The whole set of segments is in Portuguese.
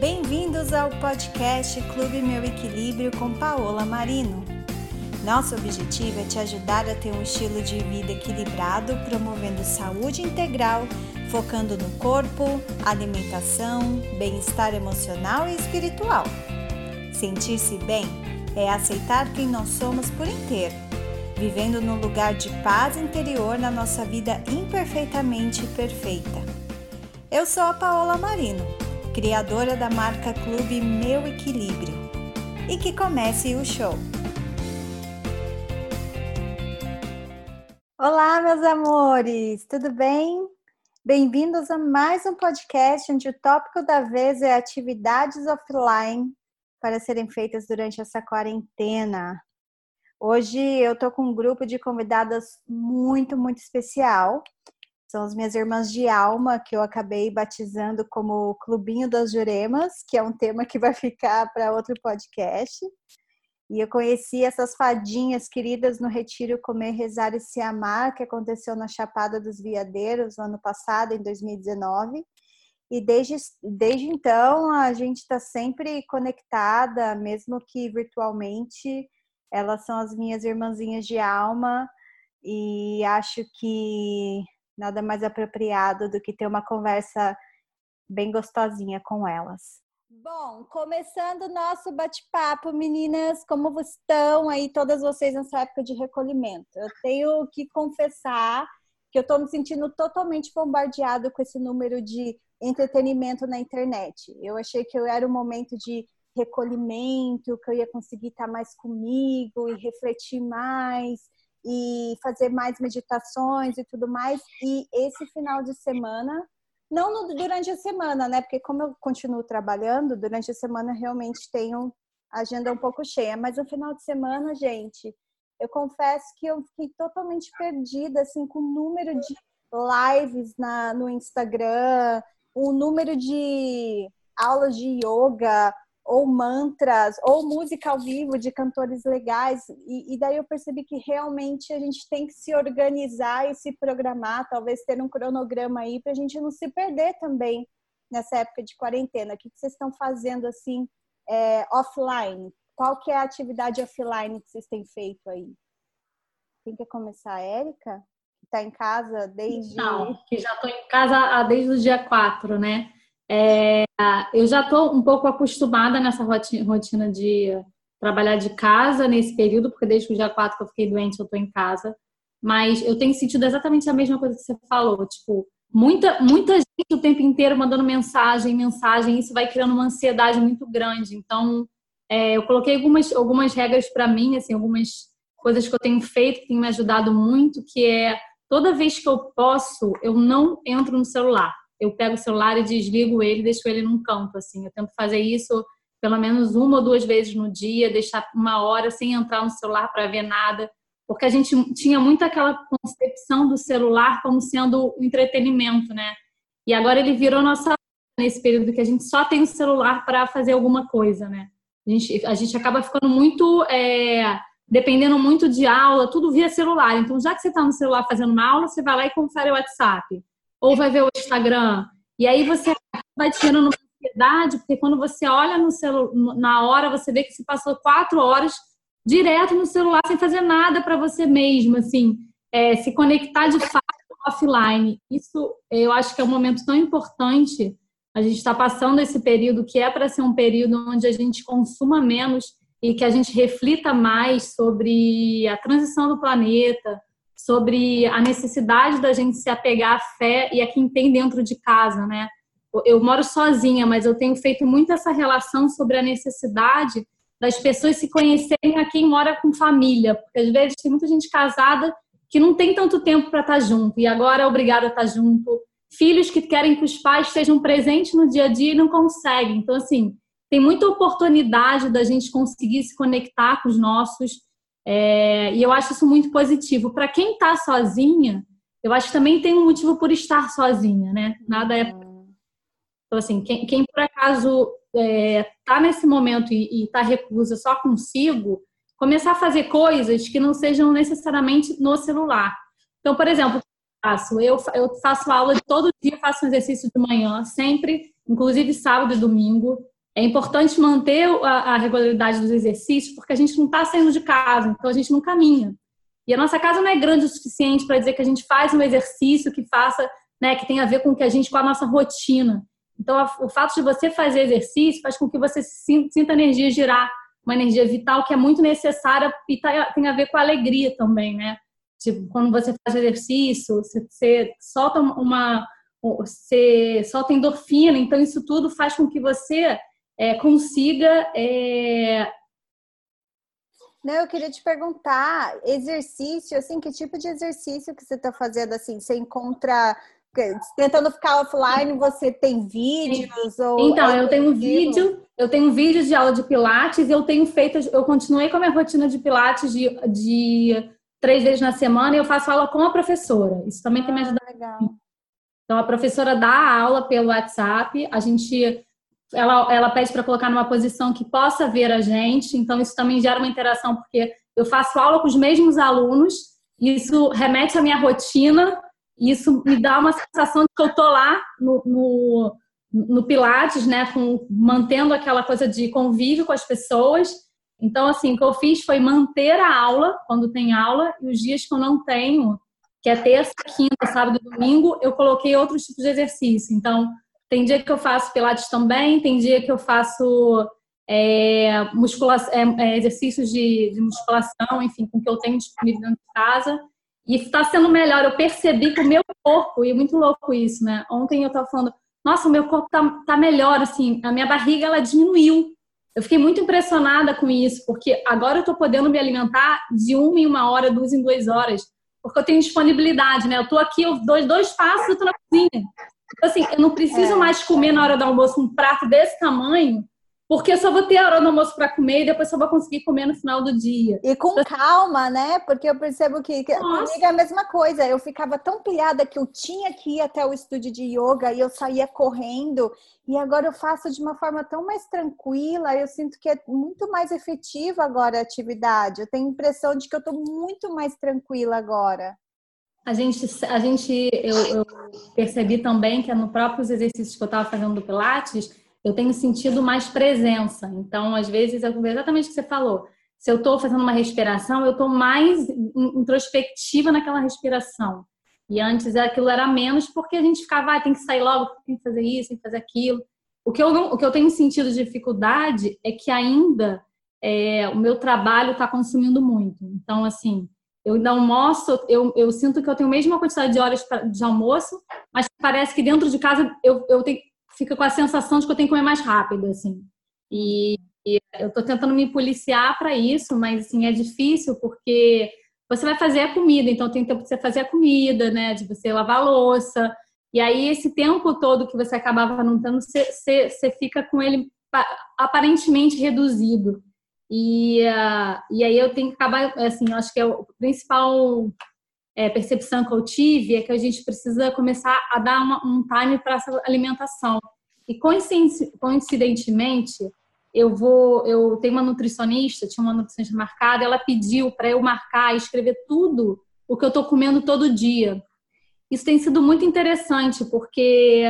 Bem-vindos ao podcast Clube Meu Equilíbrio com Paola Marino. Nosso objetivo é te ajudar a ter um estilo de vida equilibrado, promovendo saúde integral, focando no corpo, alimentação, bem-estar emocional e espiritual. Sentir-se bem é aceitar quem nós somos por inteiro, vivendo num lugar de paz interior na nossa vida imperfeitamente perfeita. Eu sou a Paola Marino, criadora da marca Clube Meu Equilíbrio. E que comece o show! Olá, meus amores, tudo bem? Bem-vindos a mais um podcast onde o tópico da vez é atividades offline para serem feitas durante essa quarentena. Hoje eu tô com um grupo de convidadas muito, muito especial. São as minhas irmãs de alma, que eu acabei batizando como Clubinho das Juremas, que é um tema que vai ficar para outro podcast. E eu conheci essas fadinhas queridas no Retiro Comer, Rezar e Se Amar, que aconteceu na Chapada dos Veadeiros no ano passado, em 2019. E desde, desde então a gente está sempre conectada, mesmo que virtualmente. Elas são as minhas irmãzinhas de alma e acho que nada mais apropriado do que ter uma conversa bem gostosinha com elas. Bom, começando o nosso bate-papo, meninas, como estão aí todas vocês nessa época de recolhimento? Eu tenho que confessar que eu estou me sentindo totalmente bombardeado com esse número de entretenimento na internet. Eu achei que eu era um momento de recolhimento, que eu ia conseguir estar mais comigo e refletir mais e fazer mais meditações e tudo mais. E esse final de semana, não no, durante a semana, né? Porque como eu continuo trabalhando, durante a semana realmente tenho agenda um pouco cheia, mas no final de semana, gente, eu confesso que eu fiquei totalmente perdida assim com o número de lives na, no Instagram, o número de aulas de yoga ou mantras ou música ao vivo de cantores legais e, e, daí eu percebi que realmente a gente tem que se organizar e se programar, talvez ter um cronograma aí para a gente não se perder também nessa época de quarentena. O que vocês estão fazendo assim é, offline? Qual que é a atividade offline que vocês têm feito aí? Quem quer começar, Érica? está em casa desde. Não, que já estou em casa desde o dia 4, né? É, eu já estou um pouco acostumada nessa rotina de trabalhar de casa nesse período, porque desde o dia 4 que eu fiquei doente, eu estou em casa. Mas eu tenho sentido exatamente a mesma coisa que você falou. Tipo, muita, muita gente o tempo inteiro mandando mensagem, mensagem, isso vai criando uma ansiedade muito grande. Então, é, eu coloquei algumas, algumas regras para mim, assim, algumas coisas que eu tenho feito que tem me ajudado muito, que é toda vez que eu posso, eu não entro no celular. Eu pego o celular e desligo ele, deixo ele num canto, assim. Eu tento fazer isso pelo menos uma ou duas vezes no dia, deixar uma hora sem entrar no celular para ver nada, porque a gente tinha muito aquela concepção do celular como sendo entretenimento, né? E agora ele virou nossa nesse período que a gente só tem o celular para fazer alguma coisa, né? A gente, a gente acaba ficando muito é, dependendo muito de aula, tudo via celular. Então, já que você está no celular fazendo uma aula, você vai lá e confere o WhatsApp. Ou vai ver o Instagram. E aí você vai te gerando uma ansiedade, porque quando você olha no celular, na hora, você vê que se passou quatro horas direto no celular sem fazer nada para você mesmo, assim, é, se conectar de fato offline. Isso eu acho que é um momento tão importante. A gente está passando esse período que é para ser um período onde a gente consuma menos e que a gente reflita mais sobre a transição do planeta, sobre a necessidade da gente se apegar à fé e a quem tem dentro de casa, né? Eu moro sozinha, mas eu tenho feito muito essa relação sobre a necessidade das pessoas se conhecerem a quem mora com família, porque às vezes tem muita gente casada que não tem tanto tempo para estar tá junto e agora é obrigado a estar tá junto. Filhos que querem que os pais estejam presentes no dia a dia e não conseguem. Então, assim, tem muita oportunidade da gente conseguir se conectar com os nossos. É, e eu acho isso muito positivo. Para quem está sozinha, eu acho que também tem um motivo por estar sozinha, né? Nada é. Então, assim, quem, quem por acaso está é, tá nesse momento e está reclusa só consigo, começar a fazer coisas que não sejam necessariamente no celular. Então, por exemplo, eu faço, eu, eu faço aula todo dia, faço um exercício de manhã, sempre inclusive sábado e domingo. É importante manter a, a regularidade dos exercícios, porque a gente não está saindo de casa, então a gente não caminha. E a nossa casa não é grande o suficiente para dizer que a gente faz um exercício que faça, né, que tem a ver com que a gente com a nossa rotina. Então, o fato de você fazer exercício faz com que você sinta a energia girar, uma energia vital que é muito necessária e tá, tem a ver com a alegria também, né? Tipo, quando você faz exercício, você, você solta uma, você solta endorfina, então isso tudo faz com que você é, consiga é... Não, eu queria te perguntar, exercício, assim, que tipo de exercício que você está fazendo, assim, você encontra tentando ficar offline, você tem vídeos ou Então, eu tenho um vídeo, eu tenho vídeos de aula de pilates, eu tenho feito, eu continuei com a minha rotina de pilates de, de três vezes na semana e eu faço aula com a professora. Isso também ah, tem me ajudado. Legal. Então a professora dá a aula pelo WhatsApp, a gente ela, ela pede para colocar numa posição que possa ver a gente, então isso também gera uma interação, porque eu faço aula com os mesmos alunos, isso remete à minha rotina, isso me dá uma sensação de que eu estou lá no, no, no, Pilates, né, com, mantendo aquela coisa de convívio com as pessoas. Então, assim, o que eu fiz foi manter a aula quando tem aula, e os dias que eu não tenho, que é terça, quinta, sábado e domingo, eu coloquei outros tipos de exercício. Então, tem dia que eu faço Pilates também, tem dia que eu faço é, muscula é, é, exercícios de, de, musculação, enfim, com o que eu tenho disponível dentro de casa. E está sendo melhor. Eu percebi que o meu corpo, e é muito louco isso, né? Ontem eu estava falando, nossa, o meu corpo tá, tá melhor, assim, a minha barriga ela diminuiu. Eu fiquei muito impressionada com isso, porque agora eu estou podendo me alimentar de uma em uma hora, duas em duas horas, porque eu tenho disponibilidade, né? Eu estou aqui, eu dou dois passos e estou na cozinha. Então, assim, eu não preciso é. mais comer na hora do almoço um prato desse tamanho porque eu só vou ter a hora do almoço para comer e depois só vou conseguir comer no final do dia. E com calma, né? Porque eu percebo que, que comigo é a mesma coisa. Eu ficava tão pilhada que eu tinha que ir até o estúdio de yoga e eu saía correndo. E agora eu faço de uma forma tão mais tranquila. Eu sinto que é muito mais efetiva agora a atividade. Eu tenho a impressão de que eu estou muito mais tranquila agora. A gente, a gente eu, eu percebi também que é no próprios exercícios que eu estava fazendo do Pilates, eu tenho sentido mais presença. Então, às vezes, exatamente o que você falou. Se eu estou fazendo uma respiração, eu estou mais introspectiva naquela respiração. E antes aquilo era menos porque a gente ficava, ah, tem que sair logo, tem que fazer isso, tem que fazer aquilo. O que eu, o que eu tenho sentido de dificuldade é que ainda é, o meu trabalho está consumindo muito. Então, assim, eu ainda almoço, eu, eu sinto que eu tenho a mesma quantidade de horas de almoço, mas parece que dentro de casa eu, eu tenho, fica com a sensação de que eu tenho que comer mais rápido, assim. E, e eu estou tentando me policiar para isso, mas assim, é difícil porque você vai fazer a comida, então tem tempo de você fazer a comida, né? De você lavar a louça. E aí, esse tempo todo que você acabava não tendo, você, você, você fica com ele aparentemente reduzido. E, uh, e aí eu tenho que acabar, assim, acho que é o principal é, percepção que eu tive é que a gente precisa começar a dar uma, um time para essa alimentação. E coincidentemente, eu vou, eu tenho uma nutricionista, tinha uma nutricionista marcada, ela pediu para eu marcar e escrever tudo o que eu estou comendo todo dia. Isso tem sido muito interessante, porque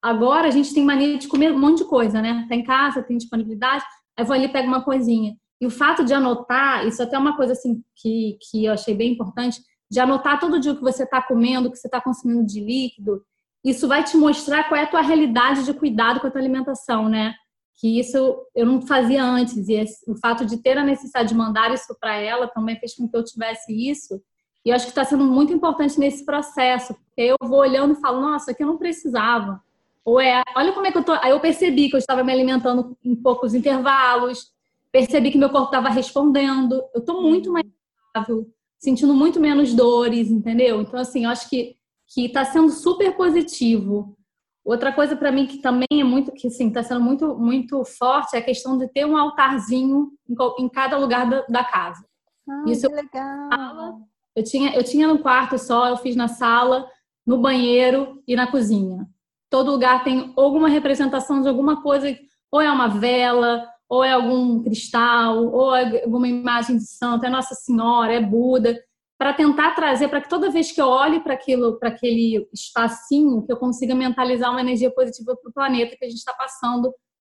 agora a gente tem mania de comer um monte de coisa, né? Tá em casa, tem disponibilidade, aí vou ali pego uma coisinha. E o fato de anotar, isso é até é uma coisa assim que, que eu achei bem importante, de anotar todo dia o que você está comendo, o que você está consumindo de líquido, isso vai te mostrar qual é a tua realidade de cuidado com a tua alimentação, né? Que isso eu não fazia antes. E o fato de ter a necessidade de mandar isso para ela também fez com que eu tivesse isso. E eu acho que está sendo muito importante nesse processo, porque eu vou olhando e falo, nossa, aqui eu não precisava. Ou é, olha como é que eu tô. Aí eu percebi que eu estava me alimentando em poucos intervalos, percebi que meu corpo estava respondendo. Eu estou muito mais saudável, sentindo muito menos dores, entendeu? Então, assim, eu acho que que está sendo super positivo. Outra coisa para mim que também é muito, que assim, está sendo muito, muito forte é a questão de ter um altarzinho em, cada lugar da, da casa. Ah, Isso que legal. Eu tinha, eu tinha no quarto só, eu fiz na sala, no banheiro e na cozinha. Todo lugar tem alguma representação de alguma coisa, ou é uma vela, ou é algum cristal, ou é alguma imagem de santo, é Nossa Senhora, é Buda, para tentar trazer, para que toda vez que eu olhe para aquilo, para aquele espacinho, que eu consiga mentalizar uma energia positiva para o planeta que a gente está passando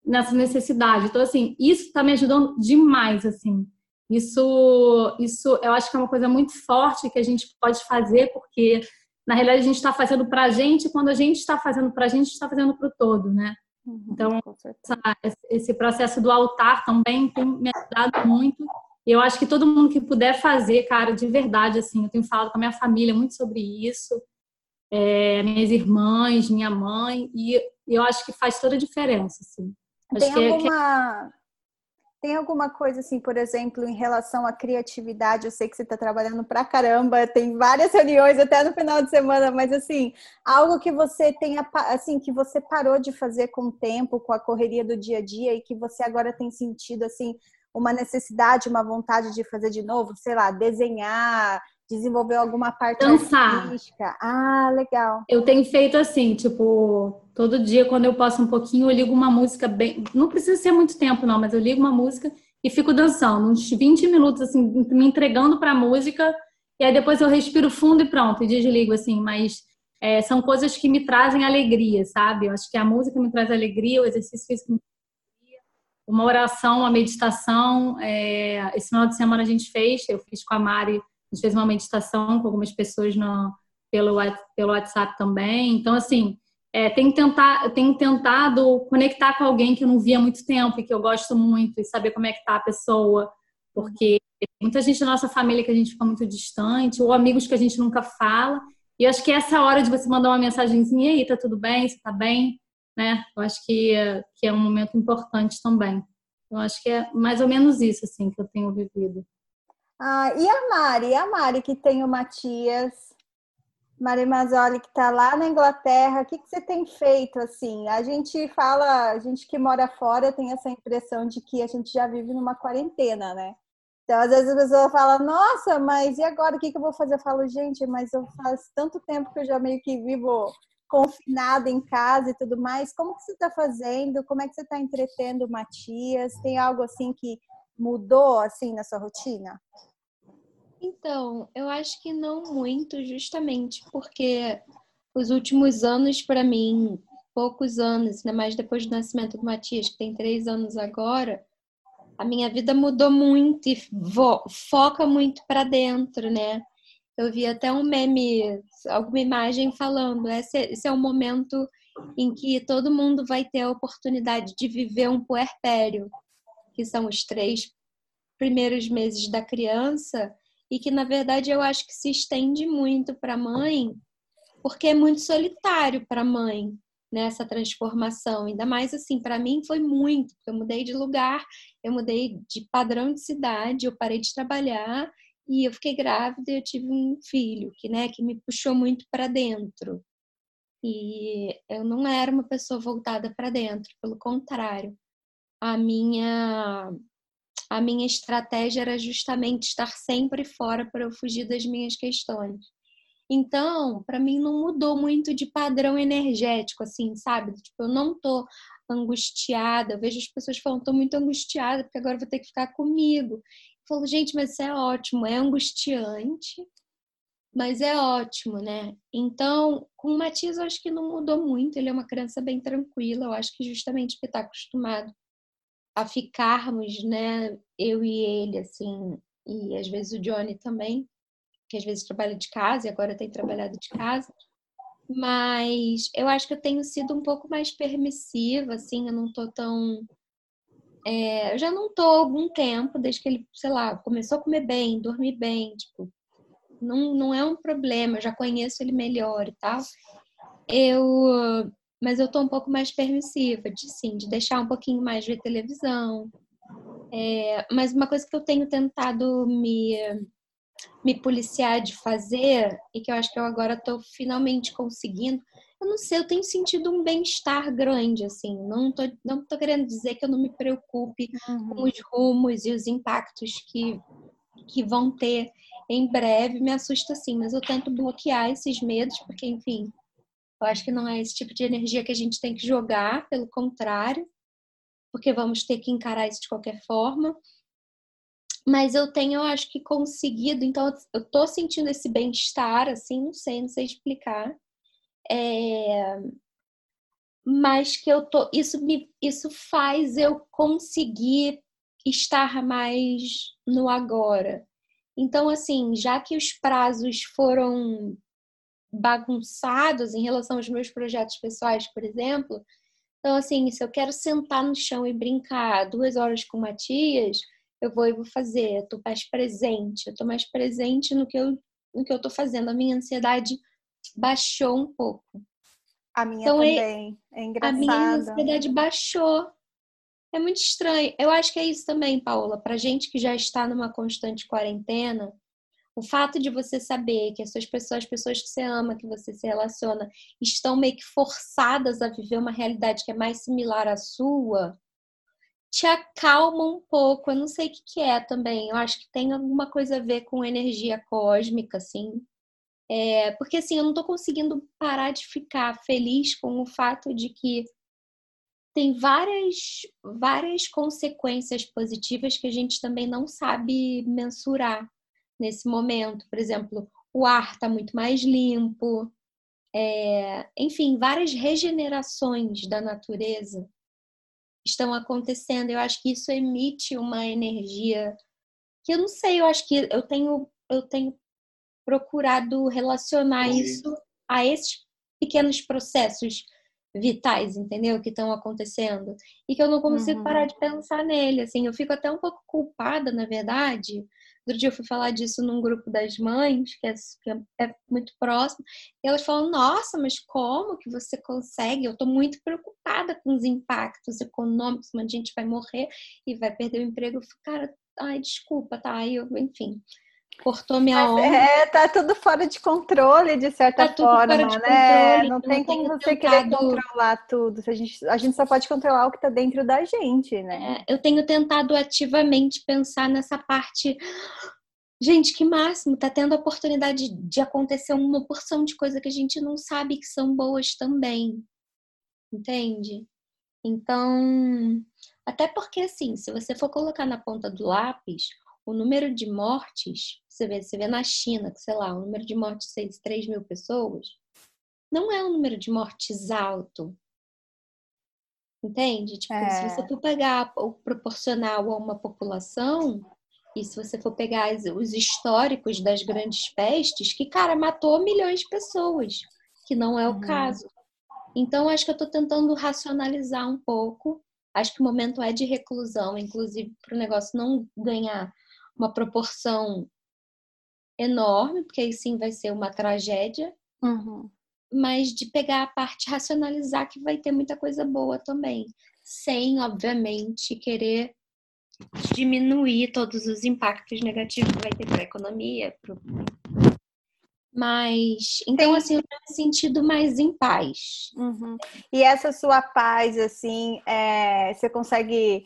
nessa necessidade. Então, assim, isso está me ajudando demais, assim. Isso, isso eu acho que é uma coisa muito forte que a gente pode fazer, porque na realidade a gente está fazendo para a gente, quando a gente está fazendo para a gente, está fazendo para o todo, né? Uhum, então, essa, esse processo do altar também tem me ajudado muito. E eu acho que todo mundo que puder fazer, cara, de verdade, assim, eu tenho falado com a minha família muito sobre isso, é, minhas irmãs, minha mãe, e eu acho que faz toda a diferença, assim. Tem alguma, que... tem alguma coisa assim, por exemplo, em relação à criatividade? Eu sei que você está trabalhando pra caramba, tem várias reuniões até no final de semana, mas assim, algo que você tenha, assim, que você parou de fazer com o tempo, com a correria do dia a dia e que você agora tem sentido assim uma necessidade, uma vontade de fazer de novo, sei lá, desenhar, desenvolver alguma parte Dançar. artística. Ah, legal. Eu tenho feito assim, tipo, todo dia quando eu posso um pouquinho, eu ligo uma música bem, não precisa ser muito tempo não, mas eu ligo uma música e fico dançando uns 20 minutos assim, me entregando para a música, e aí depois eu respiro fundo e pronto, e desligo assim, mas é, são coisas que me trazem alegria, sabe? Eu acho que a música me traz alegria, o exercício físico me uma oração, uma meditação. É, esse final de semana a gente fez, eu fiz com a Mari, a gente fez uma meditação com algumas pessoas no, pelo, pelo WhatsApp também. Então, assim, é, tenho, tentar, tenho tentado conectar com alguém que eu não via há muito tempo e que eu gosto muito e saber como é que tá a pessoa, porque muita gente da nossa família que a gente fica muito distante, ou amigos que a gente nunca fala. E acho que essa hora de você mandar uma mensagenzinha aí, tá tudo bem? Você tá bem? Né? Eu acho que, que é um momento importante também. Eu acho que é mais ou menos isso, assim, que eu tenho vivido. Ah, e a Mari? a Mari que tem o Matias? Mari Mazzoli, que está lá na Inglaterra, o que, que você tem feito assim? A gente fala, a gente que mora fora tem essa impressão de que a gente já vive numa quarentena, né? Então, às vezes a pessoa fala, nossa, mas e agora o que, que eu vou fazer? Eu falo, gente, mas eu faz tanto tempo que eu já meio que vivo confinada em casa e tudo mais, como que você está fazendo? Como é que você está entretendo o Matias? Tem algo assim que mudou assim na sua rotina? Então, eu acho que não muito, justamente porque os últimos anos para mim, poucos anos, ainda mais depois do nascimento do Matias, que tem três anos agora, a minha vida mudou muito e foca muito para dentro, né? Eu vi até um meme, alguma imagem falando, esse, esse é o momento em que todo mundo vai ter a oportunidade de viver um puerpério, que são os três primeiros meses da criança, e que na verdade eu acho que se estende muito para a mãe, porque é muito solitário para a mãe nessa transformação. Ainda mais assim, para mim foi muito, porque eu mudei de lugar, eu mudei de padrão de cidade, eu parei de trabalhar e eu fiquei grávida e eu tive um filho que, né, que me puxou muito para dentro. E eu não era uma pessoa voltada para dentro, pelo contrário. A minha a minha estratégia era justamente estar sempre fora para eu fugir das minhas questões. Então, para mim não mudou muito de padrão energético, assim, sabe? Tipo, eu não tô angustiada. Eu vejo as pessoas falando, tô muito angustiada porque agora vou ter que ficar comigo. Falou, gente, mas isso é ótimo, é angustiante, mas é ótimo, né? Então, com o Matias, eu acho que não mudou muito. Ele é uma criança bem tranquila. Eu acho que justamente porque está acostumado a ficarmos, né? Eu e ele, assim, e às vezes o Johnny também, que às vezes trabalha de casa e agora tem trabalhado de casa. Mas eu acho que eu tenho sido um pouco mais permissiva, assim, eu não tô tão é, eu já não tô há algum tempo, desde que ele, sei lá, começou a comer bem, dormir bem, tipo, não, não é um problema, eu já conheço ele melhor e tal. Eu, mas eu tô um pouco mais permissiva, de sim, de deixar um pouquinho mais ver televisão. É, mas uma coisa que eu tenho tentado me me policiar de fazer e que eu acho que eu agora estou finalmente conseguindo eu não sei, eu tenho sentido um bem-estar grande, assim. Não tô, não tô querendo dizer que eu não me preocupe uhum. com os rumos e os impactos que, que vão ter em breve. Me assusta, sim, mas eu tento bloquear esses medos, porque, enfim, eu acho que não é esse tipo de energia que a gente tem que jogar, pelo contrário, porque vamos ter que encarar isso de qualquer forma. Mas eu tenho, eu acho que conseguido, então eu tô sentindo esse bem-estar, assim, não sei, não sei explicar. É, mas que eu tô, isso me, isso faz eu conseguir estar mais no agora. Então, assim, já que os prazos foram bagunçados em relação aos meus projetos pessoais, por exemplo, então, assim, se eu quero sentar no chão e brincar duas horas com Matias, eu vou e vou fazer, eu tô mais presente, eu tô mais presente no que eu, no que eu tô fazendo. A minha ansiedade baixou um pouco. A minha então, é também. É, engraçado. A minha ansiedade baixou. É muito estranho. Eu acho que é isso também, Paula. Para gente que já está numa constante quarentena, o fato de você saber que as suas pessoas, as pessoas que você ama, que você se relaciona, estão meio que forçadas a viver uma realidade que é mais similar à sua, te acalma um pouco. Eu não sei o que, que é também. Eu acho que tem alguma coisa a ver com energia cósmica, assim. É, porque assim, eu não tô conseguindo parar de ficar feliz com o fato de que tem várias, várias consequências positivas que a gente também não sabe mensurar nesse momento. Por exemplo, o ar está muito mais limpo, é, enfim, várias regenerações da natureza estão acontecendo. Eu acho que isso emite uma energia que eu não sei, eu acho que eu tenho, eu tenho procurado relacionar isso a esses pequenos processos vitais, entendeu? Que estão acontecendo. E que eu não consigo uhum. parar de pensar nele. Assim, eu fico até um pouco culpada, na verdade. Outro dia eu fui falar disso num grupo das mães, que é, que é muito próximo, e elas falam: Nossa, mas como que você consegue? Eu estou muito preocupada com os impactos econômicos, a gente vai morrer e vai perder o emprego. Eu fico, cara, ai, desculpa, tá? Eu, enfim cortou minha onda. É, tá tudo fora de controle, de certa tá forma, né? Controle, não tem como você tentado... querer controlar tudo. A gente, a gente só pode controlar o que tá dentro da gente, né? É, eu tenho tentado ativamente pensar nessa parte. Gente, que máximo! Tá tendo a oportunidade de acontecer uma porção de coisa que a gente não sabe que são boas também. Entende? Então, até porque assim, se você for colocar na ponta do lápis, o número de mortes, você vê, você vê na China, que sei lá, o número de mortes de 3 mil pessoas, não é um número de mortes alto. Entende? Tipo, é. se você for pegar o proporcional a uma população, e se você for pegar os históricos das grandes pestes, que, cara, matou milhões de pessoas, que não é o uhum. caso. Então, acho que eu estou tentando racionalizar um pouco. Acho que o momento é de reclusão, inclusive para o negócio não ganhar uma proporção enorme, porque aí sim vai ser uma tragédia, uhum. mas de pegar a parte racionalizar que vai ter muita coisa boa também, sem, obviamente, querer diminuir todos os impactos negativos que vai ter para a economia. Pro... Mas, então, assim, eu tenho sentido mais em paz. Uhum. E essa sua paz, assim, é, você consegue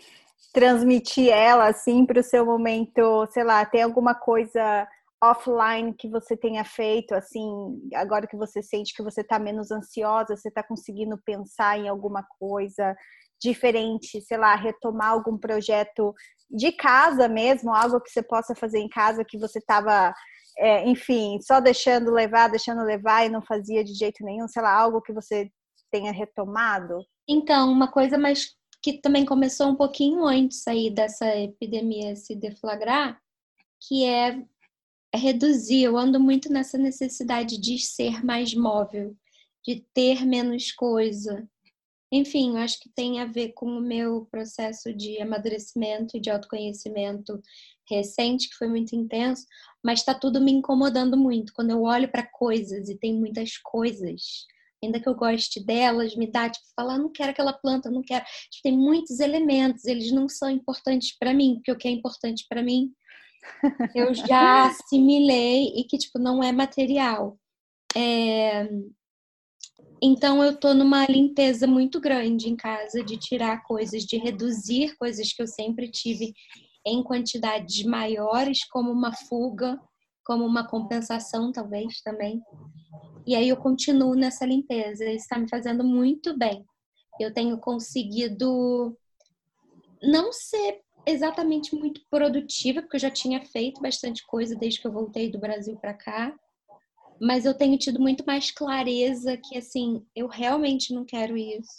transmitir ela assim para o seu momento, sei lá, tem alguma coisa offline que você tenha feito assim, agora que você sente que você está menos ansiosa, você está conseguindo pensar em alguma coisa diferente, sei lá, retomar algum projeto de casa mesmo, algo que você possa fazer em casa que você estava é, enfim, só deixando levar, deixando levar e não fazia de jeito nenhum, sei lá, algo que você tenha retomado? Então, uma coisa mais que também começou um pouquinho antes aí dessa epidemia se deflagrar, que é reduzir. Eu ando muito nessa necessidade de ser mais móvel, de ter menos coisa. Enfim, eu acho que tem a ver com o meu processo de amadurecimento e de autoconhecimento recente, que foi muito intenso, mas está tudo me incomodando muito. Quando eu olho para coisas e tem muitas coisas, ainda que eu goste delas, me dá, tipo, falar, não quero aquela planta, não quero. Tipo, tem muitos elementos, eles não são importantes para mim, porque o que é importante para mim eu já assimilei e que, tipo, não é material. É... Então, eu tô numa limpeza muito grande em casa de tirar coisas, de reduzir coisas que eu sempre tive em quantidades maiores, como uma fuga, como uma compensação, talvez também. E aí eu continuo nessa limpeza. Isso está me fazendo muito bem. Eu tenho conseguido não ser exatamente muito produtiva, porque eu já tinha feito bastante coisa desde que eu voltei do Brasil para cá. Mas eu tenho tido muito mais clareza que, assim, eu realmente não quero isso.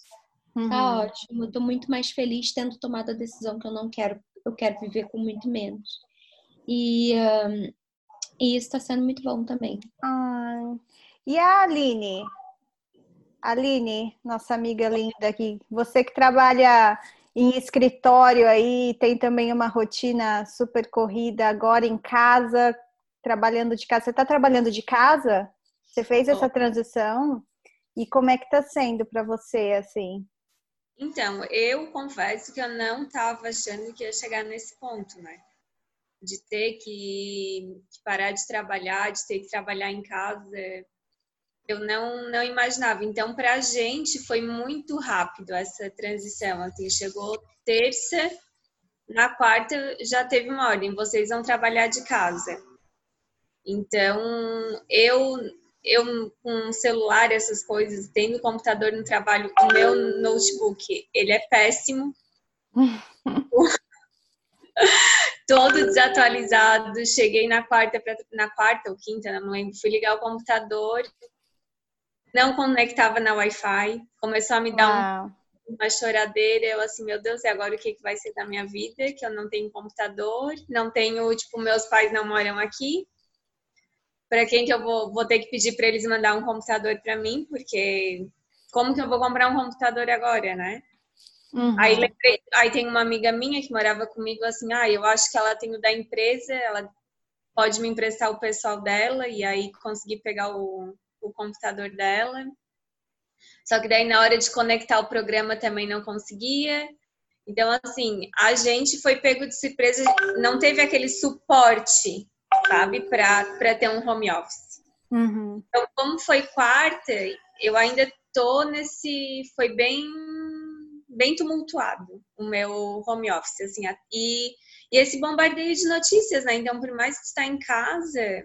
Tá uhum. Tá ótimo. Eu tô muito mais feliz tendo tomado a decisão que eu não quero. Eu quero viver com muito menos. E, um, e isso está sendo muito bom também. Ah, e a Aline? Aline, nossa amiga linda aqui, você que trabalha em escritório aí, tem também uma rotina super corrida agora em casa, trabalhando de casa. Você está trabalhando de casa? Você fez essa transição? E como é que está sendo para você, assim? Então, eu confesso que eu não estava achando que ia chegar nesse ponto, né? De ter que parar de trabalhar, de ter que trabalhar em casa eu não, não imaginava. Então, para a gente foi muito rápido essa transição. Assim, chegou terça, na quarta já teve uma ordem, vocês vão trabalhar de casa. Então, eu, eu com celular, essas coisas, tendo computador no trabalho, o meu notebook, ele é péssimo. todo desatualizado. Cheguei na quarta, na quarta ou quinta, não lembro. Fui ligar o computador, não conectava na Wi-Fi, começou a me dar um, uma choradeira. Eu assim, meu Deus, e agora o que, que vai ser da minha vida? Que eu não tenho computador, não tenho, tipo, meus pais não moram aqui. Para quem que eu vou, vou ter que pedir para eles mandar um computador para mim? Porque como que eu vou comprar um computador agora, né? Uhum. Aí lembrei, aí tem uma amiga minha que morava comigo assim, ah, eu acho que ela tem o da empresa, ela pode me emprestar o pessoal dela e aí conseguir pegar o, o computador dela. Só que daí na hora de conectar o programa também não conseguia. Então, assim, a gente foi pego de surpresa, não teve aquele suporte, sabe, para ter um home office. Uhum. Então, como foi quarta, eu ainda tô nesse. Foi bem bem tumultuado o meu home office, assim, e, e esse bombardeio de notícias, né? Então, por mais que está em casa,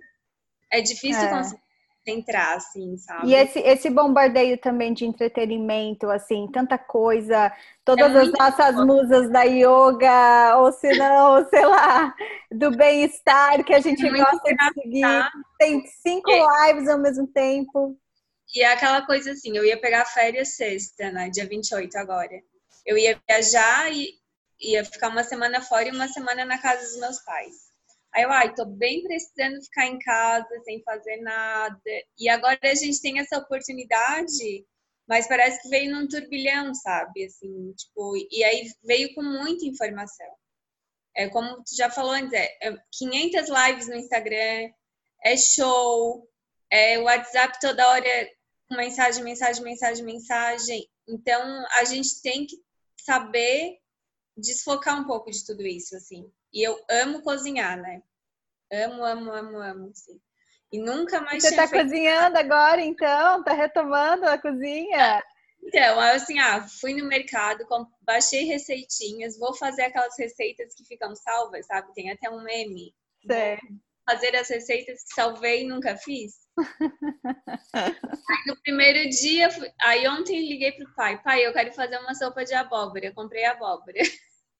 é difícil é. conseguir entrar, assim, sabe? E esse, esse bombardeio também de entretenimento, assim, tanta coisa, todas é as nossas coisa. musas da yoga, ou se não, sei lá, do bem-estar que a gente é gosta de seguir. Tem cinco é. lives ao mesmo tempo. E é aquela coisa assim, eu ia pegar férias sexta, né, dia 28 agora. Eu ia viajar e ia ficar uma semana fora e uma semana na casa dos meus pais. Aí eu, ai, tô bem precisando ficar em casa, sem fazer nada. E agora a gente tem essa oportunidade, mas parece que veio num turbilhão, sabe? Assim, tipo, e aí veio com muita informação. É como tu já falou antes, é 500 é lives no Instagram, é show, é WhatsApp toda hora mensagem, mensagem, mensagem, mensagem. Então, a gente tem que saber desfocar um pouco de tudo isso, assim. E eu amo cozinhar, né? Amo, amo, amo, amo, sim. E nunca mais Você tá feito... cozinhando agora, então? Tá retomando a cozinha? Então, assim, ah, fui no mercado, baixei receitinhas, vou fazer aquelas receitas que ficam salvas, sabe? Tem até um meme. Certo. Fazer as receitas que salvei e nunca fiz. aí no primeiro dia, aí ontem liguei pro pai, pai, eu quero fazer uma sopa de abóbora, comprei abóbora.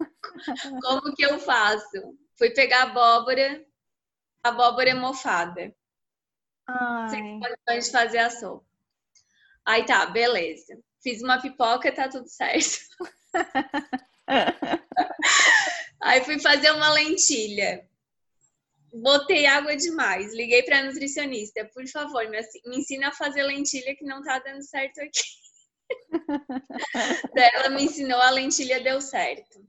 Como que eu faço? Fui pegar abóbora, abóbora mofada. Sem condições de fazer a sopa. Aí tá, beleza. Fiz uma pipoca, tá tudo certo. Aí fui fazer uma lentilha. Botei água demais. Liguei pra nutricionista. Por favor, me, ensina a fazer lentilha que não tá dando certo aqui. ela me ensinou a lentilha, deu certo.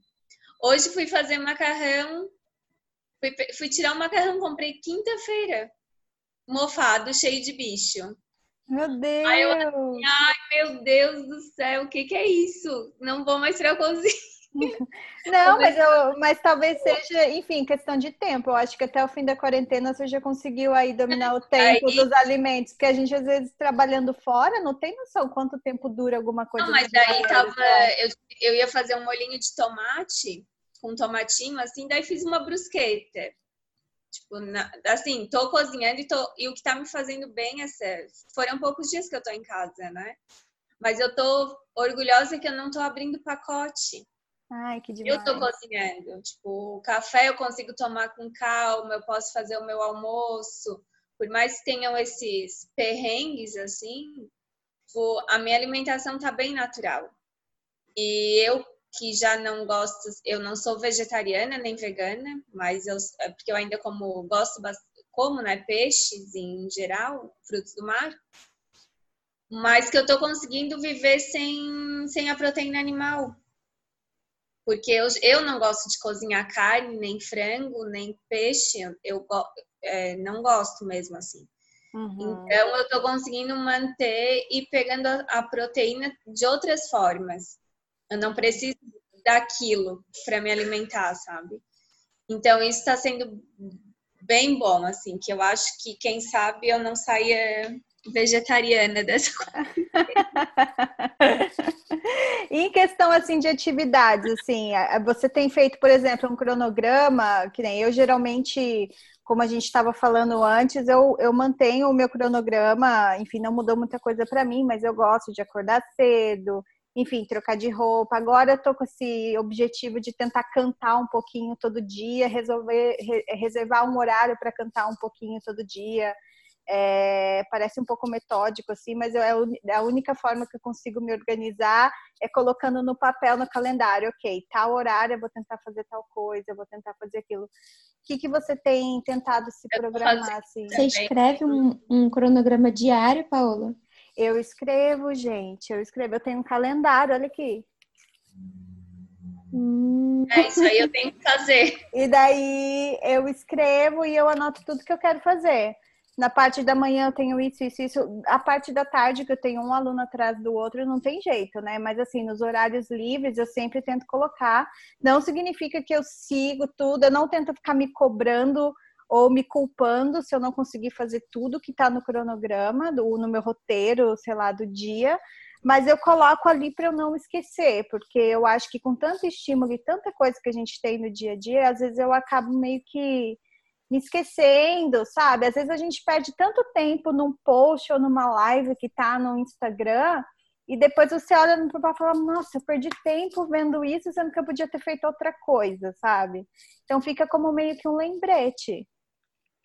Hoje fui fazer macarrão. Fui, fui tirar o macarrão, comprei quinta-feira. Mofado, cheio de bicho. Meu Deus! Aí eu, ai, meu Deus do céu, o que, que é isso? Não vou mais pra cozinha. Não, mas, eu, mas talvez seja, enfim, questão de tempo. Eu acho que até o fim da quarentena você já conseguiu aí dominar o tempo aí... dos alimentos, porque a gente às vezes trabalhando fora não tem noção quanto tempo dura alguma coisa. Não, mas daí tava, eu, eu ia fazer um molhinho de tomate com um tomatinho, assim, daí fiz uma brusqueta. Tipo, na, assim, tô cozinhando e, tô, e o que tá me fazendo bem é ser, foram poucos dias que eu tô em casa, né? Mas eu tô orgulhosa que eu não tô abrindo pacote. Ai, que demais. Eu tô cozinhando. Tipo, o café eu consigo tomar com calma, eu posso fazer o meu almoço. Por mais que tenham esses perrengues, assim, a minha alimentação tá bem natural. E eu que já não gosto, eu não sou vegetariana nem vegana, mas eu, é porque eu ainda como gosto como, né, peixes em geral, frutos do mar, mas que eu tô conseguindo viver sem, sem a proteína animal. Porque eu, eu não gosto de cozinhar carne, nem frango, nem peixe, eu é, não gosto mesmo assim. Uhum. Então eu tô conseguindo manter e pegando a, a proteína de outras formas. Eu não preciso daquilo para me alimentar, sabe? Então isso está sendo bem bom, assim, que eu acho que quem sabe eu não saia vegetariana dessa em questão assim de atividades, assim, você tem feito, por exemplo, um cronograma, que nem eu geralmente, como a gente estava falando antes, eu, eu mantenho o meu cronograma, enfim, não mudou muita coisa para mim, mas eu gosto de acordar cedo, enfim, trocar de roupa. Agora eu tô com esse objetivo de tentar cantar um pouquinho todo dia, resolver reservar um horário para cantar um pouquinho todo dia. É, parece um pouco metódico assim, mas eu, é a única forma que eu consigo me organizar é colocando no papel, no calendário, ok, tal horário eu vou tentar fazer tal coisa, eu vou tentar fazer aquilo. O que, que você tem tentado se programar assim? Você escreve um, um cronograma diário, Paola? Eu escrevo, gente, eu escrevo, eu tenho um calendário, olha aqui. Hum. É isso aí eu tenho que fazer. e daí eu escrevo e eu anoto tudo que eu quero fazer. Na parte da manhã eu tenho isso, isso, isso. A parte da tarde, que eu tenho um aluno atrás do outro, não tem jeito, né? Mas assim, nos horários livres eu sempre tento colocar. Não significa que eu sigo tudo, eu não tento ficar me cobrando ou me culpando se eu não conseguir fazer tudo que está no cronograma, do, no meu roteiro, sei lá, do dia, mas eu coloco ali para eu não esquecer, porque eu acho que com tanto estímulo e tanta coisa que a gente tem no dia a dia, às vezes eu acabo meio que me esquecendo, sabe? Às vezes a gente perde tanto tempo num post ou numa live que tá no Instagram, e depois você olha no papel e fala, nossa, eu perdi tempo vendo isso, sendo que eu podia ter feito outra coisa, sabe? Então fica como meio que um lembrete.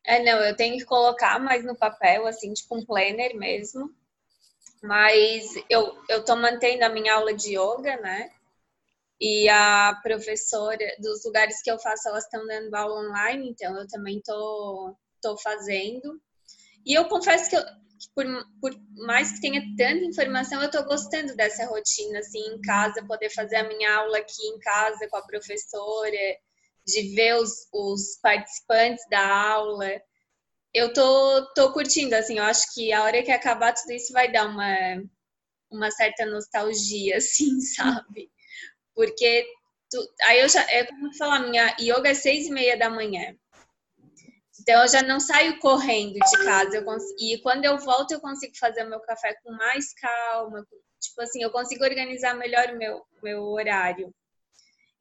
É, não, eu tenho que colocar mais no papel, assim, tipo um planner mesmo. Mas eu, eu tô mantendo a minha aula de yoga, né? E a professora dos lugares que eu faço, elas estão dando aula online, então eu também tô, tô fazendo. E eu confesso que, eu, que por, por, mais que tenha tanta informação, eu tô gostando dessa rotina, assim, em casa, poder fazer a minha aula aqui em casa com a professora, de ver os, os participantes da aula. Eu tô, tô curtindo, assim, eu acho que a hora que acabar tudo isso vai dar uma, uma certa nostalgia, assim, sabe? Porque tu, aí eu já, é como eu falar, minha yoga é seis e meia da manhã. Então eu já não saio correndo de casa. Consigo, e quando eu volto, eu consigo fazer o meu café com mais calma. Tipo assim, eu consigo organizar melhor o meu, meu horário.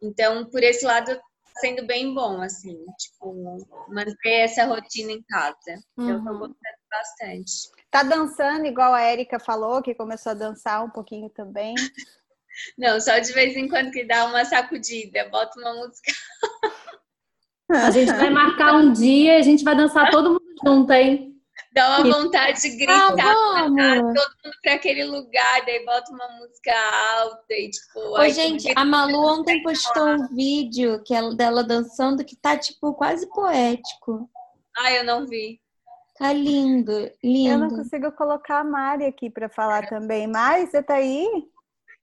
Então, por esse lado, sendo bem bom, assim, tipo, manter essa rotina em casa. Uhum. Eu tô uhum. gostando bastante. Tá dançando igual a Erika falou, que começou a dançar um pouquinho também. Não, só de vez em quando que dá uma sacudida, bota uma música. A gente vai marcar um dia e a gente vai dançar todo mundo junto, hein? Dá uma vontade de gritar, ah, todo mundo para aquele lugar, daí bota uma música alta e tipo. Ô, ai, gente, a Malu ontem postou um vídeo que ela, dela dançando que tá, tipo, quase poético. Ah, eu não vi. Tá lindo, lindo. Eu não consigo colocar a Mari aqui para falar também, mas você tá aí?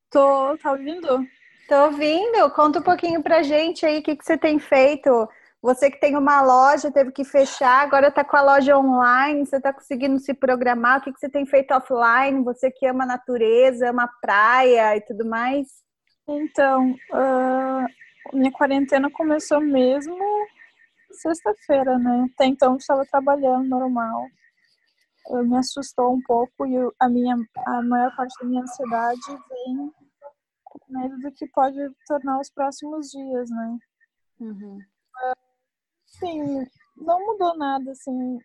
Tô, tá ouvindo? Tô ouvindo. Conta um pouquinho pra gente aí o que, que você tem feito você que tem uma loja, teve que fechar, agora está com a loja online, você está conseguindo se programar, o que, que você tem feito offline? Você que ama a natureza, ama a praia e tudo mais? Então, uh, minha quarentena começou mesmo sexta-feira, né? Até então estava trabalhando normal. Eu me assustou um pouco e a minha a maior parte da minha ansiedade vem medo do que pode tornar os próximos dias, né? Uhum. Sim, não mudou nada, assim.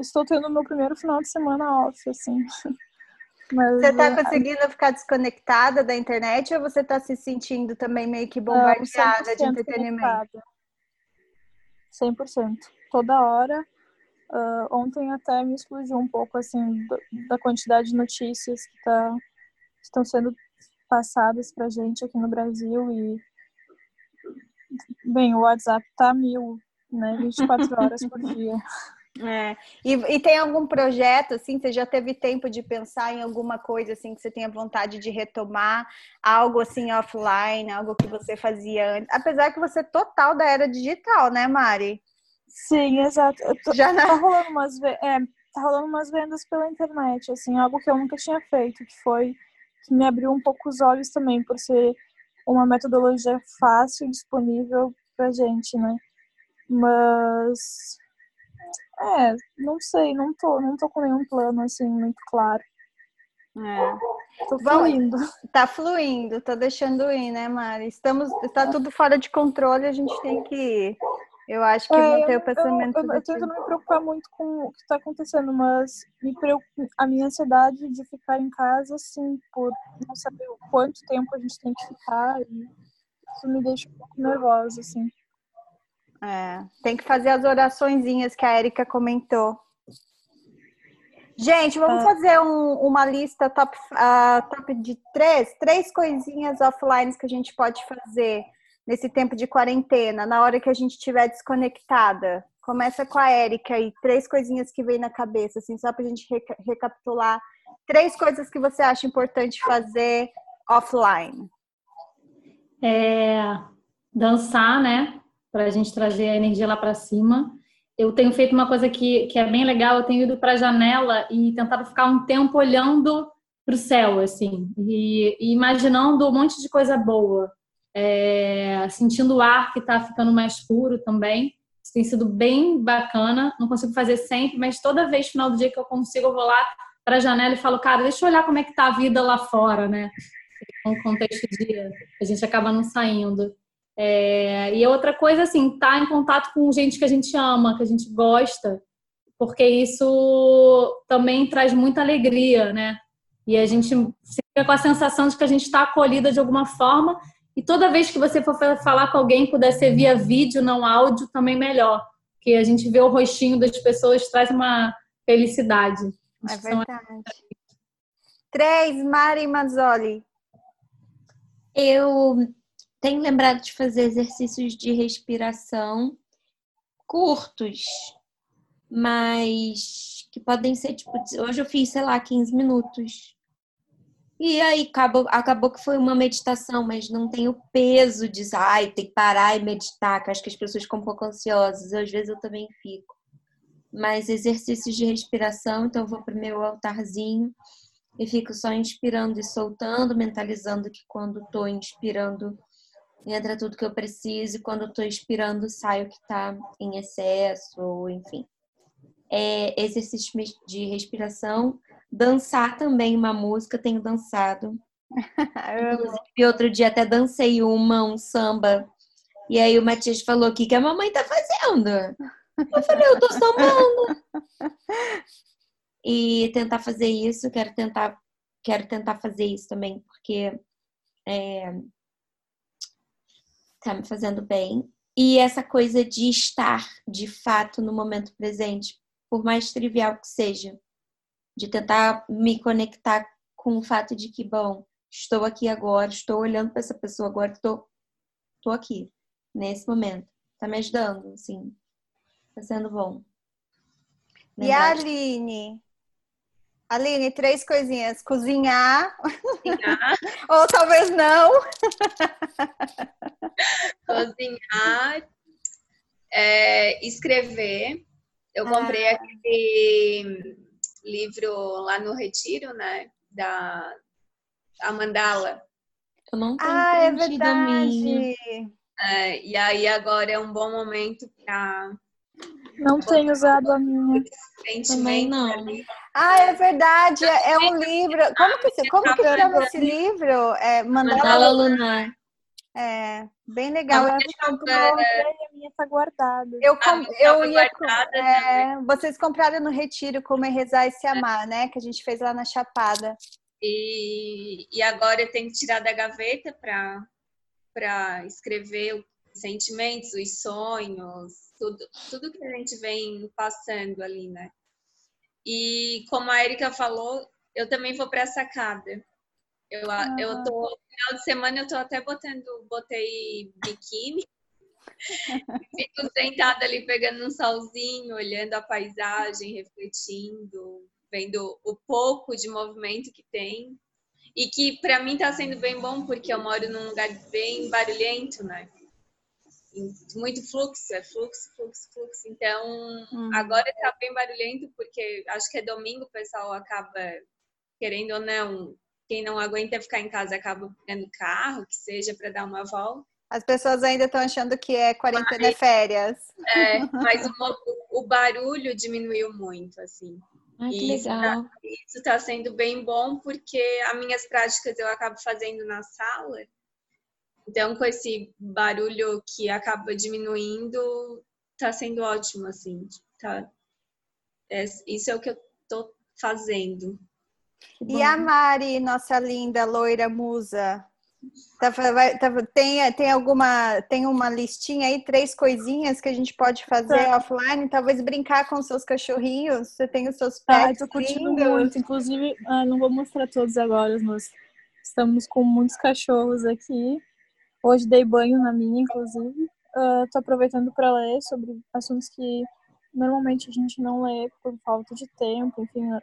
Estou tendo meu primeiro final de semana off, assim. Mas, você está é, conseguindo ficar desconectada da internet ou você está se sentindo também meio que bombardeada de entretenimento? Conectada. 100%. Toda hora. Uh, ontem até me explodiu um pouco assim da quantidade de notícias que, tá, que estão sendo passadas para gente aqui no Brasil e bem o WhatsApp tá mil né 24 horas por dia é. E, e, tem algum projeto, assim, você já teve tempo de pensar em alguma coisa, assim, que você tenha vontade de retomar? Algo, assim, offline, algo que você fazia antes? Apesar que você é total da era digital, né, Mari? Sim, exato. Tô, já na... tá, rolando umas, é, tá rolando umas vendas pela internet, assim, algo que eu nunca tinha feito, que foi que me abriu um pouco os olhos também, por ser uma metodologia fácil e disponível pra gente, né? Mas é, não sei, não tô, não tô com nenhum plano assim muito claro. É. Tô fluindo. Tá fluindo, tá deixando ir, né, Mari? Estamos, tá tudo fora de controle, a gente tem que ir. Eu acho que é, manter o pensamento. Eu, eu, eu, tento não me preocupar muito com o que está acontecendo, mas me preocupa, a minha ansiedade de ficar em casa, assim, por não saber o quanto tempo a gente tem que ficar, e isso me deixa um pouco nervosa, assim. É, tem que fazer as oraçõezinhas que a Erika comentou. Gente, vamos ah. fazer um, uma lista top, uh, top de três, três coisinhas offline que a gente pode fazer nesse tempo de quarentena, na hora que a gente estiver desconectada. Começa com a Erika aí, três coisinhas que vem na cabeça, assim, só para a gente reca recapitular. Três coisas que você acha importante fazer offline. É, dançar, né? para a gente trazer a energia lá para cima. Eu tenho feito uma coisa que, que é bem legal, eu tenho ido para a janela e tentado ficar um tempo olhando para o céu, assim, e, e, imaginando um monte de coisa boa, é, sentindo o ar que está ficando mais puro também. Isso tem sido bem bacana. Não consigo fazer sempre, mas toda vez, final do dia que eu consigo, eu vou lá para a janela e falo, cara, deixa eu olhar como é que tá a vida lá fora, né? No contexto de a gente acaba não saindo. É, e outra coisa, assim, estar tá em contato com gente que a gente ama, que a gente gosta, porque isso também traz muita alegria, né? E a gente fica com a sensação de que a gente está acolhida de alguma forma. E toda vez que você for falar com alguém, puder ser via vídeo, não áudio, também melhor. Porque a gente vê o rostinho das pessoas, traz uma felicidade. É verdade. Três, Mari Mazzoli. Eu tenho lembrado de fazer exercícios de respiração curtos, mas que podem ser tipo, hoje eu fiz, sei lá, 15 minutos. E aí acabou, acabou que foi uma meditação, mas não tem o peso de, ai, tem que parar e meditar, que acho que as pessoas ficam um pouco ansiosas. Às vezes eu também fico. Mas exercícios de respiração, então eu vou pro meu altarzinho e fico só inspirando e soltando, mentalizando que quando estou inspirando entra tudo que eu preciso e quando tô expirando sai o que tá em excesso, enfim. É, exercício de respiração, dançar também uma música, tenho dançado. Inclusive, outro dia até dancei uma, um samba. E aí o Matias falou: O que, que a mamãe tá fazendo? Eu falei: Eu tô sambando. E tentar fazer isso, quero tentar, quero tentar fazer isso também, porque é, tá me fazendo bem. E essa coisa de estar de fato no momento presente, por mais trivial que seja, de tentar me conectar com o fato de que, bom, estou aqui agora, estou olhando para essa pessoa agora, estou, estou aqui, nesse momento. Tá me ajudando, assim. Tá sendo bom. E a Aline? Aline, três coisinhas. Cozinhar. Cozinhar. Ou talvez não. Cozinhar. É, escrever. Eu comprei ah. aquele livro lá no Retiro, né? Da a Mandala. Eu não tenho ah, é verdade. É, e aí agora é um bom momento para não tenho usado a minha. Também não. Ah, é verdade. É, é um livro. Como que, como que chama esse livro? É Mandala, Mandala Lunar. É, bem legal. Eu, eu comprei a minha minha tá guardada. Eu, com, eu ia. É, vocês compraram no Retiro como é rezar e se amar, né? Que a gente fez lá na Chapada. E, e agora eu tenho que tirar da gaveta para escrever os sentimentos, os sonhos, tudo, tudo que a gente vem passando ali, né? E como a Erika falou, eu também vou para a sacada. Eu, ah. eu tô, no final de semana eu tô até botando, botei biquíni. Fico sentada ali pegando um solzinho, olhando a paisagem, refletindo, vendo o pouco de movimento que tem. E que para mim está sendo bem bom, porque eu moro num lugar bem barulhento, né? Muito fluxo, é fluxo, fluxo, fluxo. Então, hum. agora está bem barulhento, porque acho que é domingo, o pessoal acaba, querendo ou não, quem não aguenta ficar em casa acaba pegando carro, que seja para dar uma volta. As pessoas ainda estão achando que é quarentena mas, férias. É, mas o, o barulho diminuiu muito, assim. Ai, que isso tá, legal. Tá, isso está sendo bem bom porque as minhas práticas eu acabo fazendo na sala. Então, com esse barulho que acaba diminuindo, está sendo ótimo, assim. Tá, é, isso é o que eu estou fazendo. E a Mari, nossa linda loira musa, Tá, vai, tá, tem, tem alguma tem uma listinha aí, três coisinhas que a gente pode fazer tá. offline, talvez brincar com seus cachorrinhos. Você tem os seus tá, pets. Ah, tô curtindo lindos. muito. Inclusive, ah, não vou mostrar todos agora, mas estamos com muitos cachorros aqui. Hoje dei banho na minha, inclusive. Uh, tô aproveitando para ler sobre assuntos que normalmente a gente não lê por falta de tempo, enfim, uh,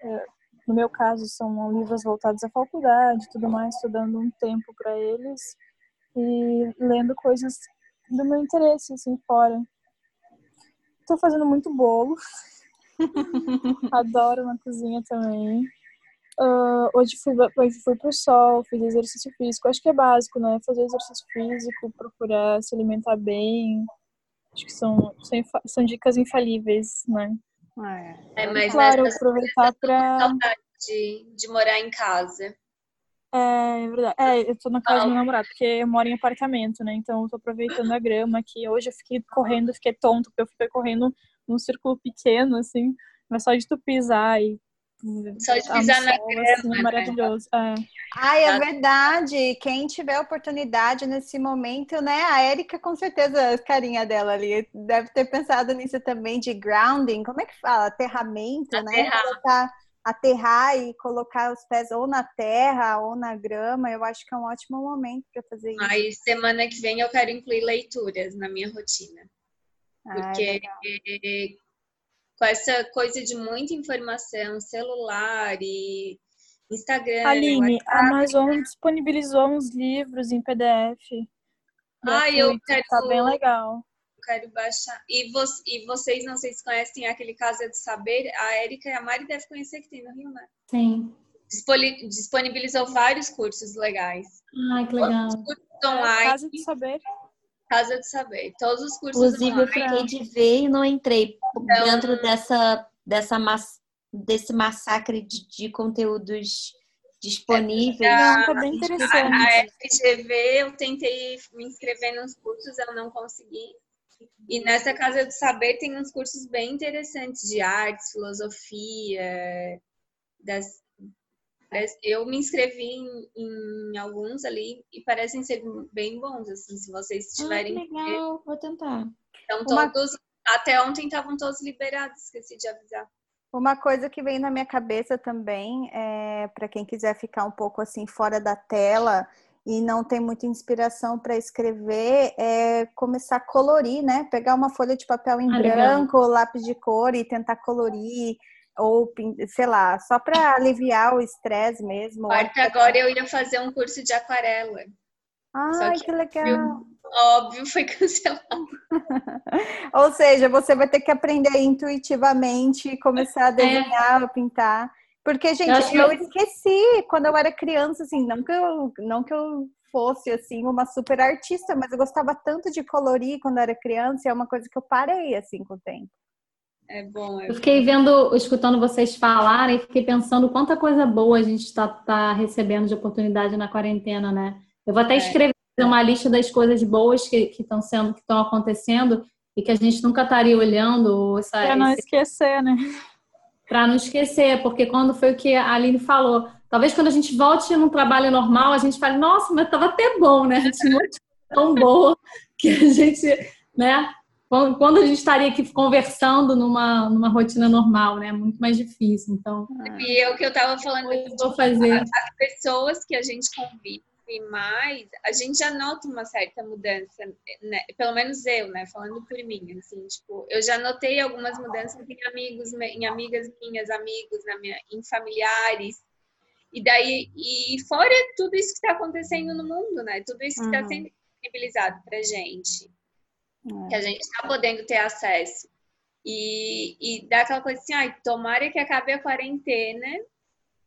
no meu caso, são livros voltados à faculdade, tudo mais, estou dando um tempo para eles e lendo coisas do meu interesse, assim, fora. Estou fazendo muito bolo. Adoro na cozinha também. Uh, hoje fui, hoje fui pro sol, fiz exercício físico. Acho que é básico, né? Fazer exercício físico, procurar se alimentar bem. Acho que são, são, são dicas infalíveis, né? É, é mas claro, aproveitar para saudade de, de morar em casa. É, é verdade. É, eu tô na casa do meu namorado, porque eu moro em apartamento, né? Então eu tô aproveitando a grama aqui. Hoje eu fiquei correndo, fiquei tonto, porque eu fiquei correndo num círculo pequeno, assim, mas só de tu pisar e só de pisar na sol, grama. Assim, é maravilhoso. É. Ai, é verdade. Quem tiver oportunidade nesse momento, né? A Érica, com certeza, a carinha dela ali, deve ter pensado nisso também, de grounding. Como é que fala? Aterramento, né? Colocar, aterrar e colocar os pés ou na terra ou na grama. Eu acho que é um ótimo momento para fazer isso. Aí, semana que vem, eu quero incluir leituras na minha rotina. Porque Ai, com essa coisa de muita informação, celular e Instagram. Aline, a Amazon disponibilizou uns livros em PDF. Ah, eu quero. Tá bem legal. quero baixar. E, vo e vocês, não sei se conhecem aquele Casa de Saber, a Érica e a Mari devem conhecer que tem no Rio, né? Sim. Disponibilizou vários cursos legais. Ai, que legal. Cursos online. Casa de Saber. Casa de Saber. Todos os cursos Inclusive, online. eu fiquei de ver e não entrei então, dentro dessa, dessa desse massacre de, de conteúdos disponíveis. É, não, tá bem interessante. A, FGV, eu tentei me inscrever nos cursos, eu não consegui. E nessa Casa do Saber tem uns cursos bem interessantes de artes, filosofia, das, eu me inscrevi em, em, alguns ali e parecem ser bem bons, assim, se vocês ah, tiverem. Ah, legal, vou tentar. Então, todos, Uma... até ontem estavam todos liberados, esqueci de avisar. Uma coisa que vem na minha cabeça também, é, para quem quiser ficar um pouco assim fora da tela e não tem muita inspiração para escrever, é começar a colorir, né? Pegar uma folha de papel em ah, branco, legal. lápis de cor e tentar colorir ou sei lá, só para aliviar o estresse mesmo. Quarta agora eu ia fazer um curso de aquarela. Ai, que, que legal. Óbvio, foi cancelado. ou seja, você vai ter que aprender intuitivamente e começar a é. desenhar, é. a pintar. Porque, gente, eu, eu esqueci quando eu era criança, assim, não que eu, não que eu fosse assim uma super artista, mas eu gostava tanto de colorir quando era criança, e é uma coisa que eu parei assim com o tempo. É bom. É eu fiquei vendo, escutando vocês falarem, fiquei pensando quanta coisa boa a gente está tá recebendo de oportunidade na quarentena, né? Eu vou até é. escrever uma lista das coisas boas que estão sendo, que estão acontecendo. e que a gente nunca estaria olhando. Para não esse... esquecer, né? Para não esquecer, porque quando foi o que a Aline falou, talvez quando a gente volte num trabalho normal, a gente fale, nossa, mas estava até bom, né? A gente não tão boa que a gente, né? Quando a gente estaria aqui conversando numa, numa rotina normal, né? Muito mais difícil. Então. E é o que eu estava falando. Eu vou fazer. As pessoas que a gente convive mais, a gente já nota uma certa mudança, né? Pelo menos eu, né? Falando por mim, assim, tipo, eu já notei algumas mudanças em amigos, em amigas minhas, amigos, na minha, em familiares. E daí, e fora tudo isso que está acontecendo no mundo, né? Tudo isso que está uhum. sendo disponibilizado para gente, é. que a gente está podendo ter acesso. E, e dá aquela coisa assim, ai, tomara que acabe a quarentena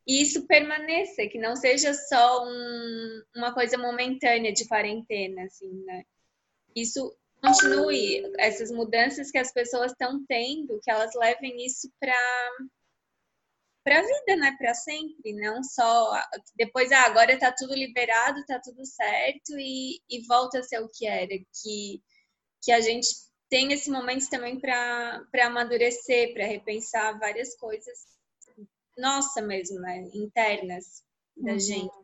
e isso permaneça, que não seja só um, uma coisa momentânea de quarentena, assim, né? Isso continue, essas mudanças que as pessoas estão tendo, que elas levem isso para para a vida, né? Para sempre, não só depois ah, agora está tudo liberado, está tudo certo e, e, volta a ser o que era, que que a gente tem esse momento também para amadurecer, para repensar várias coisas nossa mesmo, né? internas da uhum. gente.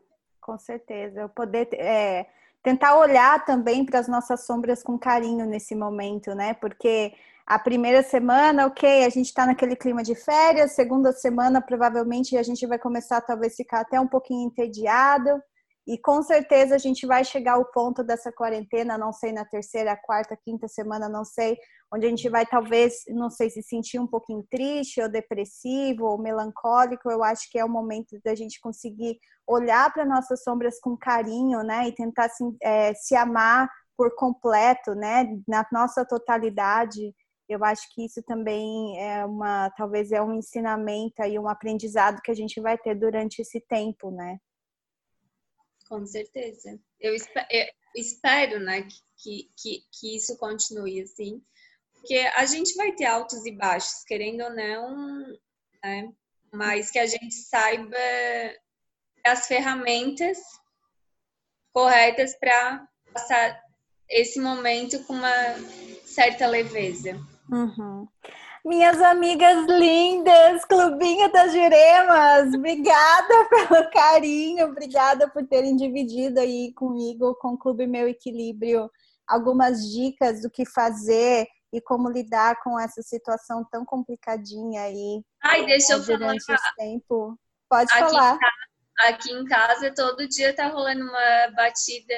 Com certeza, eu poder é, tentar olhar também para as nossas sombras com carinho nesse momento, né? Porque a primeira semana, ok, a gente está naquele clima de férias, segunda semana, provavelmente a gente vai começar talvez ficar até um pouquinho entediado. E com certeza a gente vai chegar ao ponto dessa quarentena, não sei, na terceira, quarta, quinta semana, não sei, onde a gente vai talvez, não sei se sentir um pouquinho triste ou depressivo ou melancólico. Eu acho que é o momento da gente conseguir olhar para nossas sombras com carinho, né? E tentar se, é, se amar por completo, né? Na nossa totalidade. Eu acho que isso também é uma, talvez é um ensinamento e um aprendizado que a gente vai ter durante esse tempo, né? Com certeza. Eu espero, eu espero né, que, que, que isso continue assim, porque a gente vai ter altos e baixos, querendo ou não, né? mas que a gente saiba as ferramentas corretas para passar esse momento com uma certa leveza. Uhum. Minhas amigas lindas, Clubinho das Juremas, obrigada pelo carinho, obrigada por terem dividido aí comigo, com o Clube Meu Equilíbrio, algumas dicas do que fazer e como lidar com essa situação tão complicadinha aí. Ai, deixa eu durante falar. Durante esse tempo. Pode aqui falar. Tá, aqui em casa, todo dia tá rolando uma batida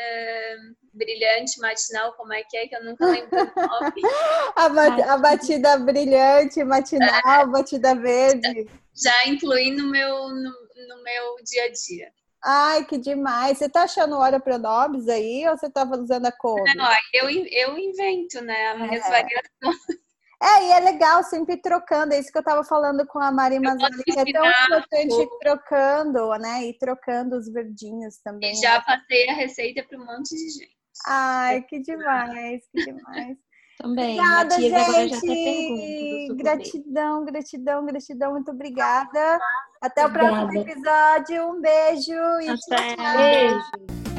brilhante matinal, como é que é, que eu nunca lembro o nome. a, a, batida brilhante matinal, é, batida verde. Já, já incluí no meu, no, no, meu dia a dia. Ai, que demais. Você tá achando hora pronobis aí ou você tava usando a cor? Não, eu, eu invento, né, as minhas é. variações. É, e é legal sempre trocando, é isso que eu estava falando com a Mari Mazzoli, que é tão importante ir trocando, né? E trocando os verdinhos também. E já passei a receita para um monte de gente. Ai, que demais, que demais. Também. Obrigada, gente. Gratidão, gratidão, gratidão. Muito obrigada. Até o próximo episódio. Um beijo e Até. tchau. Beijo.